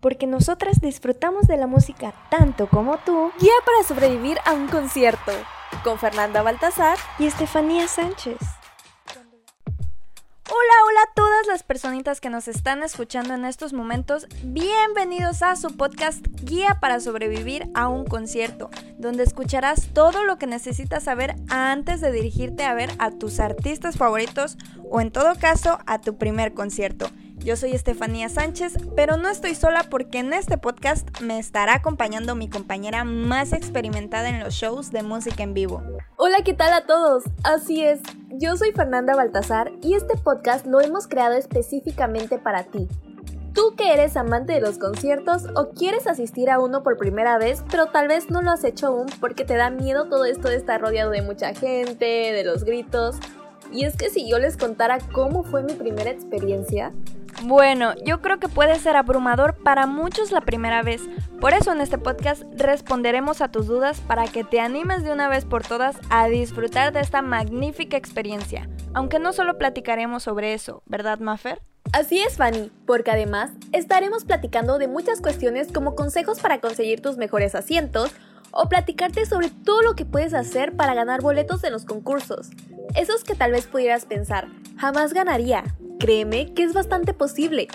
porque nosotras disfrutamos de la música tanto como tú. Guía para sobrevivir a un concierto con Fernanda Baltasar y Estefanía Sánchez. Hola, hola a todas las personitas que nos están escuchando en estos momentos. Bienvenidos a su podcast Guía para sobrevivir a un concierto, donde escucharás todo lo que necesitas saber antes de dirigirte a ver a tus artistas favoritos o en todo caso a tu primer concierto. Yo soy Estefanía Sánchez, pero no estoy sola porque en este podcast me estará acompañando mi compañera más experimentada en los shows de música en vivo. Hola, ¿qué tal a todos? Así es, yo soy Fernanda Baltasar y este podcast lo hemos creado específicamente para ti. Tú que eres amante de los conciertos o quieres asistir a uno por primera vez, pero tal vez no lo has hecho aún porque te da miedo todo esto de estar rodeado de mucha gente, de los gritos. Y es que si yo les contara cómo fue mi primera experiencia, bueno, yo creo que puede ser abrumador para muchos la primera vez. Por eso en este podcast responderemos a tus dudas para que te animes de una vez por todas a disfrutar de esta magnífica experiencia. Aunque no solo platicaremos sobre eso, ¿verdad, Maffer? Así es, Fanny, porque además estaremos platicando de muchas cuestiones como consejos para conseguir tus mejores asientos o platicarte sobre todo lo que puedes hacer para ganar boletos en los concursos. Esos que tal vez pudieras pensar, jamás ganaría, Créeme que es bastante posible.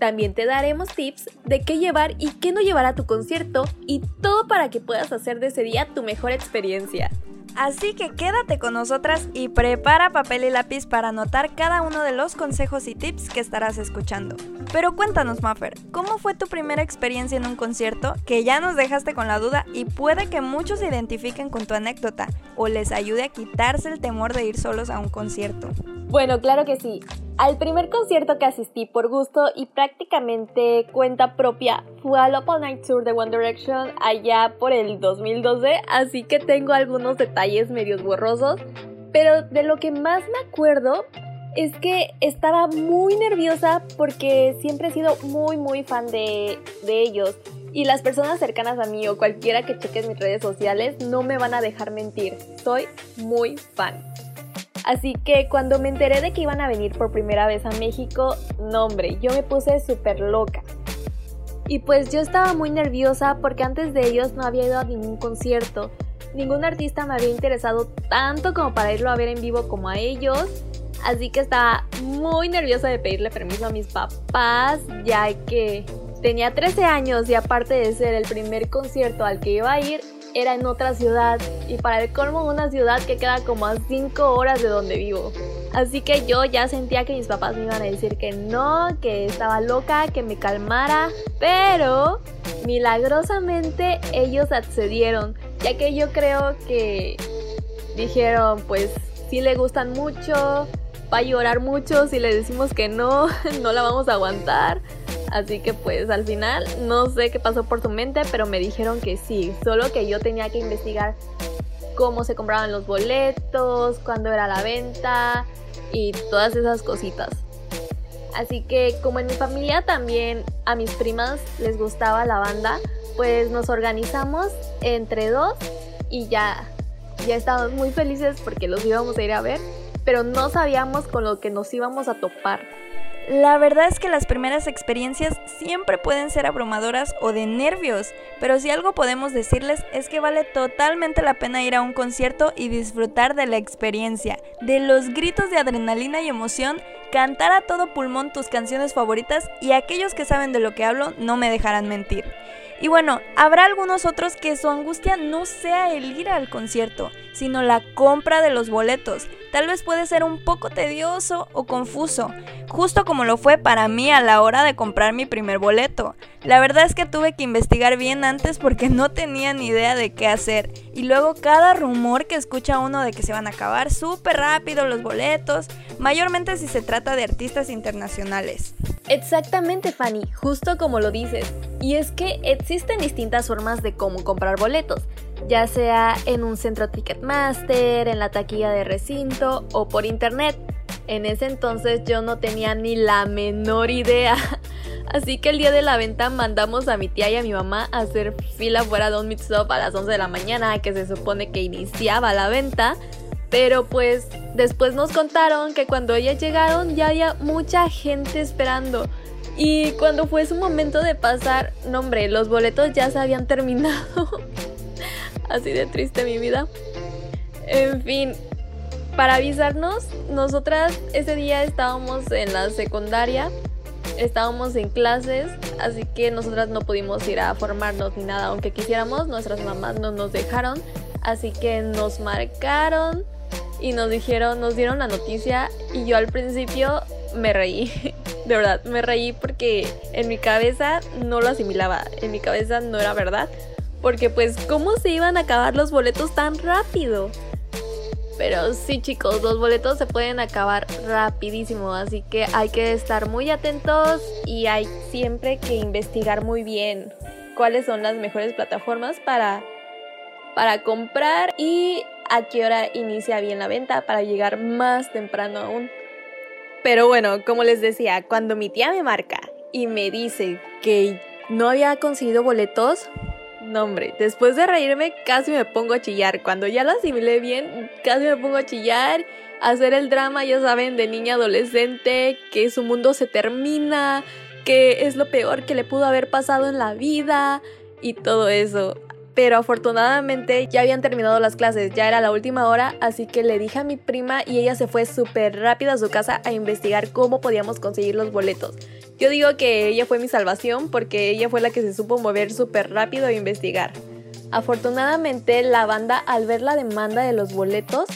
También te daremos tips de qué llevar y qué no llevar a tu concierto y todo para que puedas hacer de ese día tu mejor experiencia. Así que quédate con nosotras y prepara papel y lápiz para anotar cada uno de los consejos y tips que estarás escuchando. Pero cuéntanos, Maffer, ¿cómo fue tu primera experiencia en un concierto? Que ya nos dejaste con la duda y puede que muchos se identifiquen con tu anécdota o les ayude a quitarse el temor de ir solos a un concierto. Bueno, claro que sí. Al primer concierto que asistí por gusto y prácticamente cuenta propia fue al Up Night Tour de One Direction allá por el 2012, así que tengo algunos detalles medios borrosos, pero de lo que más me acuerdo es que estaba muy nerviosa porque siempre he sido muy muy fan de, de ellos y las personas cercanas a mí o cualquiera que cheque mis redes sociales no me van a dejar mentir, soy muy fan. Así que cuando me enteré de que iban a venir por primera vez a México, no hombre, yo me puse súper loca. Y pues yo estaba muy nerviosa porque antes de ellos no había ido a ningún concierto. Ningún artista me había interesado tanto como para irlo a ver en vivo como a ellos. Así que estaba muy nerviosa de pedirle permiso a mis papás, ya que tenía 13 años y aparte de ser el primer concierto al que iba a ir, era en otra ciudad y para el colmo una ciudad que queda como a 5 horas de donde vivo. Así que yo ya sentía que mis papás me iban a decir que no, que estaba loca, que me calmara, pero milagrosamente ellos accedieron, ya que yo creo que dijeron pues si le gustan mucho, va a llorar mucho si le decimos que no, no la vamos a aguantar. Así que pues al final no sé qué pasó por su mente, pero me dijeron que sí, solo que yo tenía que investigar cómo se compraban los boletos, cuándo era la venta y todas esas cositas. Así que como en mi familia también a mis primas les gustaba la banda, pues nos organizamos entre dos y ya, ya estábamos muy felices porque los íbamos a ir a ver, pero no sabíamos con lo que nos íbamos a topar. La verdad es que las primeras experiencias siempre pueden ser abrumadoras o de nervios, pero si algo podemos decirles es que vale totalmente la pena ir a un concierto y disfrutar de la experiencia, de los gritos de adrenalina y emoción, cantar a todo pulmón tus canciones favoritas y aquellos que saben de lo que hablo no me dejarán mentir. Y bueno, habrá algunos otros que su angustia no sea el ir al concierto, sino la compra de los boletos. Tal vez puede ser un poco tedioso o confuso, justo como lo fue para mí a la hora de comprar mi primer boleto. La verdad es que tuve que investigar bien antes porque no tenía ni idea de qué hacer. Y luego cada rumor que escucha uno de que se van a acabar súper rápido los boletos, mayormente si se trata de artistas internacionales. Exactamente, Fanny, justo como lo dices. Y es que existen distintas formas de cómo comprar boletos, ya sea en un centro Ticketmaster, en la taquilla de recinto o por internet. En ese entonces yo no tenía ni la menor idea. Así que el día de la venta mandamos a mi tía y a mi mamá a hacer fila fuera de un mix a las 11 de la mañana, que se supone que iniciaba la venta. Pero pues después nos contaron que cuando ellas llegaron ya había mucha gente esperando. Y cuando fue su momento de pasar, no hombre, los boletos ya se habían terminado. Así de triste mi vida. En fin, para avisarnos, nosotras ese día estábamos en la secundaria, estábamos en clases, así que nosotras no pudimos ir a formarnos ni nada, aunque quisiéramos, nuestras mamás no nos dejaron, así que nos marcaron y nos dijeron, nos dieron la noticia y yo al principio me reí, de verdad, me reí porque en mi cabeza no lo asimilaba, en mi cabeza no era verdad, porque pues cómo se iban a acabar los boletos tan rápido. Pero sí chicos, los boletos se pueden acabar rapidísimo, así que hay que estar muy atentos y hay siempre que investigar muy bien cuáles son las mejores plataformas para, para comprar y a qué hora inicia bien la venta para llegar más temprano aún. Pero bueno, como les decía, cuando mi tía me marca y me dice que no había conseguido boletos, no, hombre, después de reírme casi me pongo a chillar. Cuando ya lo asimilé bien, casi me pongo a chillar, hacer el drama, ya saben, de niña adolescente, que su mundo se termina, que es lo peor que le pudo haber pasado en la vida y todo eso. Pero afortunadamente ya habían terminado las clases, ya era la última hora, así que le dije a mi prima y ella se fue súper rápida a su casa a investigar cómo podíamos conseguir los boletos. Yo digo que ella fue mi salvación porque ella fue la que se supo mover súper rápido e investigar. Afortunadamente la banda al ver la demanda de los boletos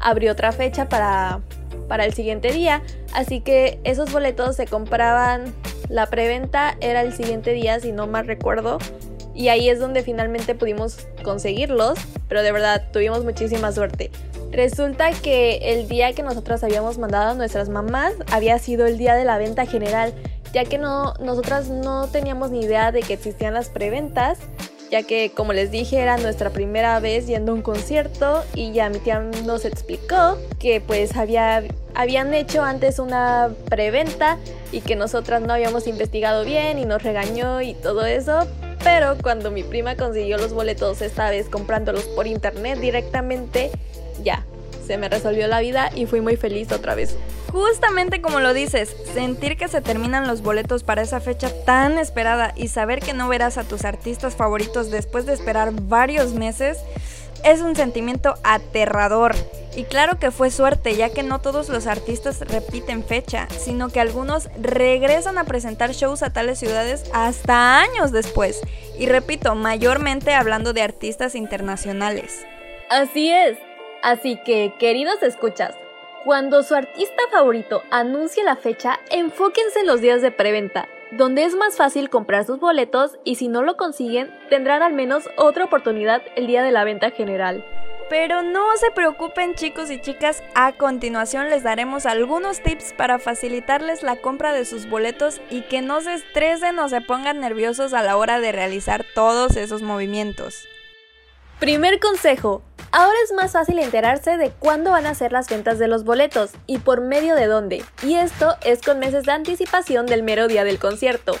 abrió otra fecha para, para el siguiente día, así que esos boletos se compraban, la preventa era el siguiente día si no mal recuerdo, y ahí es donde finalmente pudimos conseguirlos, pero de verdad tuvimos muchísima suerte. Resulta que el día que nosotros habíamos mandado a nuestras mamás había sido el día de la venta general ya que no, nosotras no teníamos ni idea de que existían las preventas, ya que como les dije era nuestra primera vez yendo a un concierto y ya mi tía nos explicó que pues había, habían hecho antes una preventa y que nosotras no habíamos investigado bien y nos regañó y todo eso, pero cuando mi prima consiguió los boletos esta vez comprándolos por internet directamente, ya, se me resolvió la vida y fui muy feliz otra vez. Justamente como lo dices, sentir que se terminan los boletos para esa fecha tan esperada y saber que no verás a tus artistas favoritos después de esperar varios meses es un sentimiento aterrador. Y claro que fue suerte, ya que no todos los artistas repiten fecha, sino que algunos regresan a presentar shows a tales ciudades hasta años después. Y repito, mayormente hablando de artistas internacionales. Así es. Así que, queridos escuchas, cuando su artista favorito anuncie la fecha, enfóquense en los días de preventa, donde es más fácil comprar sus boletos y si no lo consiguen, tendrán al menos otra oportunidad el día de la venta general. Pero no se preocupen chicos y chicas, a continuación les daremos algunos tips para facilitarles la compra de sus boletos y que no se estresen o se pongan nerviosos a la hora de realizar todos esos movimientos. Primer consejo, Ahora es más fácil enterarse de cuándo van a ser las ventas de los boletos y por medio de dónde, y esto es con meses de anticipación del mero día del concierto.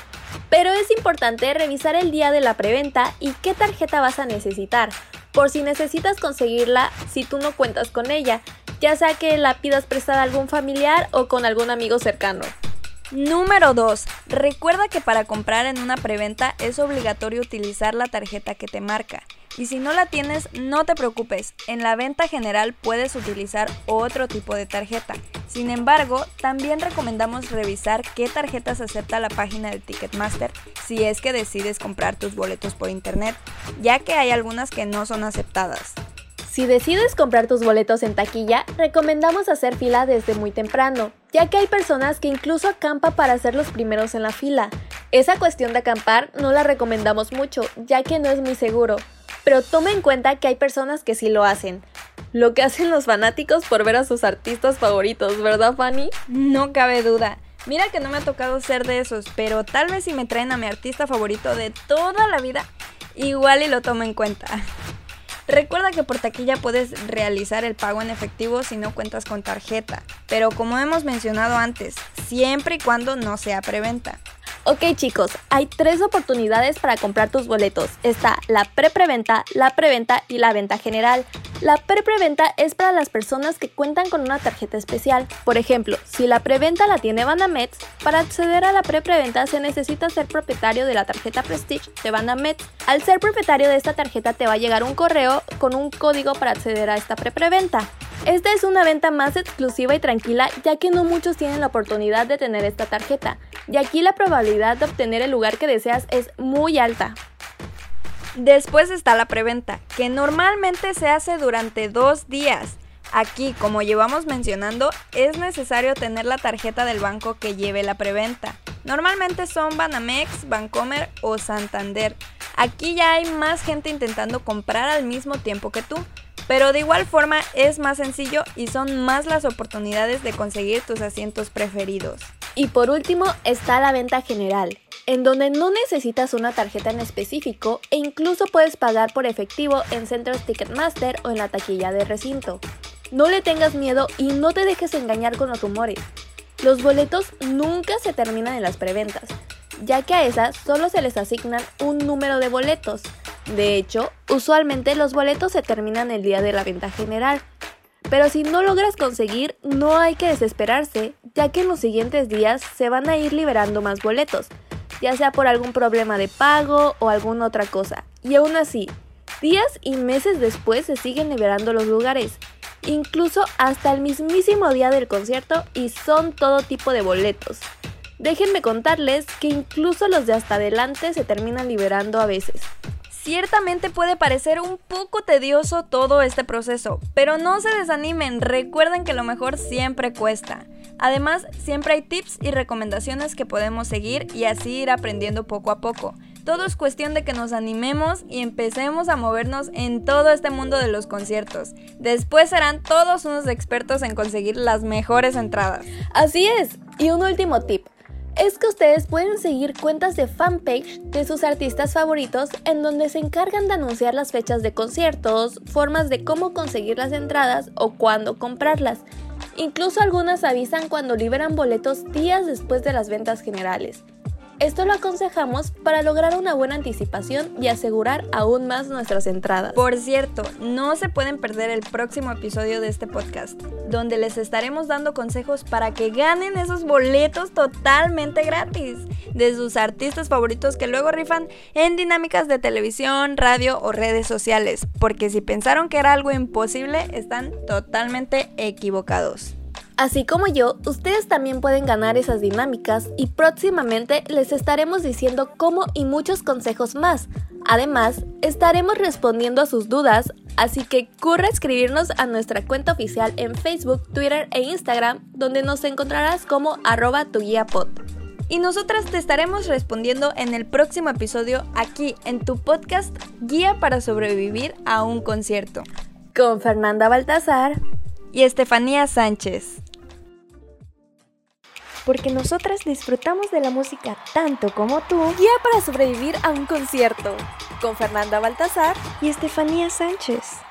Pero es importante revisar el día de la preventa y qué tarjeta vas a necesitar, por si necesitas conseguirla si tú no cuentas con ella, ya sea que la pidas prestada a algún familiar o con algún amigo cercano. Número 2. Recuerda que para comprar en una preventa es obligatorio utilizar la tarjeta que te marca. Y si no la tienes, no te preocupes, en la venta general puedes utilizar otro tipo de tarjeta. Sin embargo, también recomendamos revisar qué tarjetas acepta la página de Ticketmaster si es que decides comprar tus boletos por internet, ya que hay algunas que no son aceptadas. Si decides comprar tus boletos en taquilla, recomendamos hacer fila desde muy temprano, ya que hay personas que incluso acampan para ser los primeros en la fila. Esa cuestión de acampar no la recomendamos mucho, ya que no es muy seguro, pero toma en cuenta que hay personas que sí lo hacen. Lo que hacen los fanáticos por ver a sus artistas favoritos, ¿verdad, Fanny? No cabe duda. Mira que no me ha tocado ser de esos, pero tal vez si me traen a mi artista favorito de toda la vida, igual y lo tomo en cuenta. Recuerda que por taquilla puedes realizar el pago en efectivo si no cuentas con tarjeta, pero como hemos mencionado antes, siempre y cuando no sea preventa. Ok chicos, hay tres oportunidades para comprar tus boletos. Está la pre-preventa, la preventa y la venta general. La pre-preventa es para las personas que cuentan con una tarjeta especial. Por ejemplo, si la preventa la tiene Banamex, para acceder a la pre-preventa se necesita ser propietario de la tarjeta Prestige de Banamex. Al ser propietario de esta tarjeta te va a llegar un correo con un código para acceder a esta pre-preventa. Esta es una venta más exclusiva y tranquila ya que no muchos tienen la oportunidad de tener esta tarjeta, y aquí la probabilidad de obtener el lugar que deseas es muy alta. Después está la preventa, que normalmente se hace durante dos días. Aquí, como llevamos mencionando, es necesario tener la tarjeta del banco que lleve la preventa. Normalmente son Banamex, Bancomer o Santander. Aquí ya hay más gente intentando comprar al mismo tiempo que tú, pero de igual forma es más sencillo y son más las oportunidades de conseguir tus asientos preferidos. Y por último está la venta general, en donde no necesitas una tarjeta en específico e incluso puedes pagar por efectivo en centros Ticketmaster o en la taquilla de recinto. No le tengas miedo y no te dejes engañar con los rumores. Los boletos nunca se terminan en las preventas, ya que a esas solo se les asignan un número de boletos. De hecho, usualmente los boletos se terminan el día de la venta general. Pero si no logras conseguir, no hay que desesperarse, ya que en los siguientes días se van a ir liberando más boletos, ya sea por algún problema de pago o alguna otra cosa. Y aún así, días y meses después se siguen liberando los lugares, incluso hasta el mismísimo día del concierto y son todo tipo de boletos. Déjenme contarles que incluso los de hasta adelante se terminan liberando a veces. Ciertamente puede parecer un poco tedioso todo este proceso, pero no se desanimen, recuerden que lo mejor siempre cuesta. Además, siempre hay tips y recomendaciones que podemos seguir y así ir aprendiendo poco a poco. Todo es cuestión de que nos animemos y empecemos a movernos en todo este mundo de los conciertos. Después serán todos unos expertos en conseguir las mejores entradas. Así es. Y un último tip es que ustedes pueden seguir cuentas de fanpage de sus artistas favoritos en donde se encargan de anunciar las fechas de conciertos, formas de cómo conseguir las entradas o cuándo comprarlas. Incluso algunas avisan cuando liberan boletos días después de las ventas generales. Esto lo aconsejamos para lograr una buena anticipación y asegurar aún más nuestras entradas. Por cierto, no se pueden perder el próximo episodio de este podcast, donde les estaremos dando consejos para que ganen esos boletos totalmente gratis de sus artistas favoritos que luego rifan en dinámicas de televisión, radio o redes sociales, porque si pensaron que era algo imposible, están totalmente equivocados. Así como yo, ustedes también pueden ganar esas dinámicas y próximamente les estaremos diciendo cómo y muchos consejos más. Además, estaremos respondiendo a sus dudas, así que curra escribirnos a nuestra cuenta oficial en Facebook, Twitter e Instagram, donde nos encontrarás como arroba tu guía. Y nosotras te estaremos respondiendo en el próximo episodio aquí en tu podcast Guía para sobrevivir a un concierto. Con Fernanda Baltazar y Estefanía Sánchez porque nosotras disfrutamos de la música tanto como tú. Guía para sobrevivir a un concierto con Fernanda Baltasar y Estefanía Sánchez.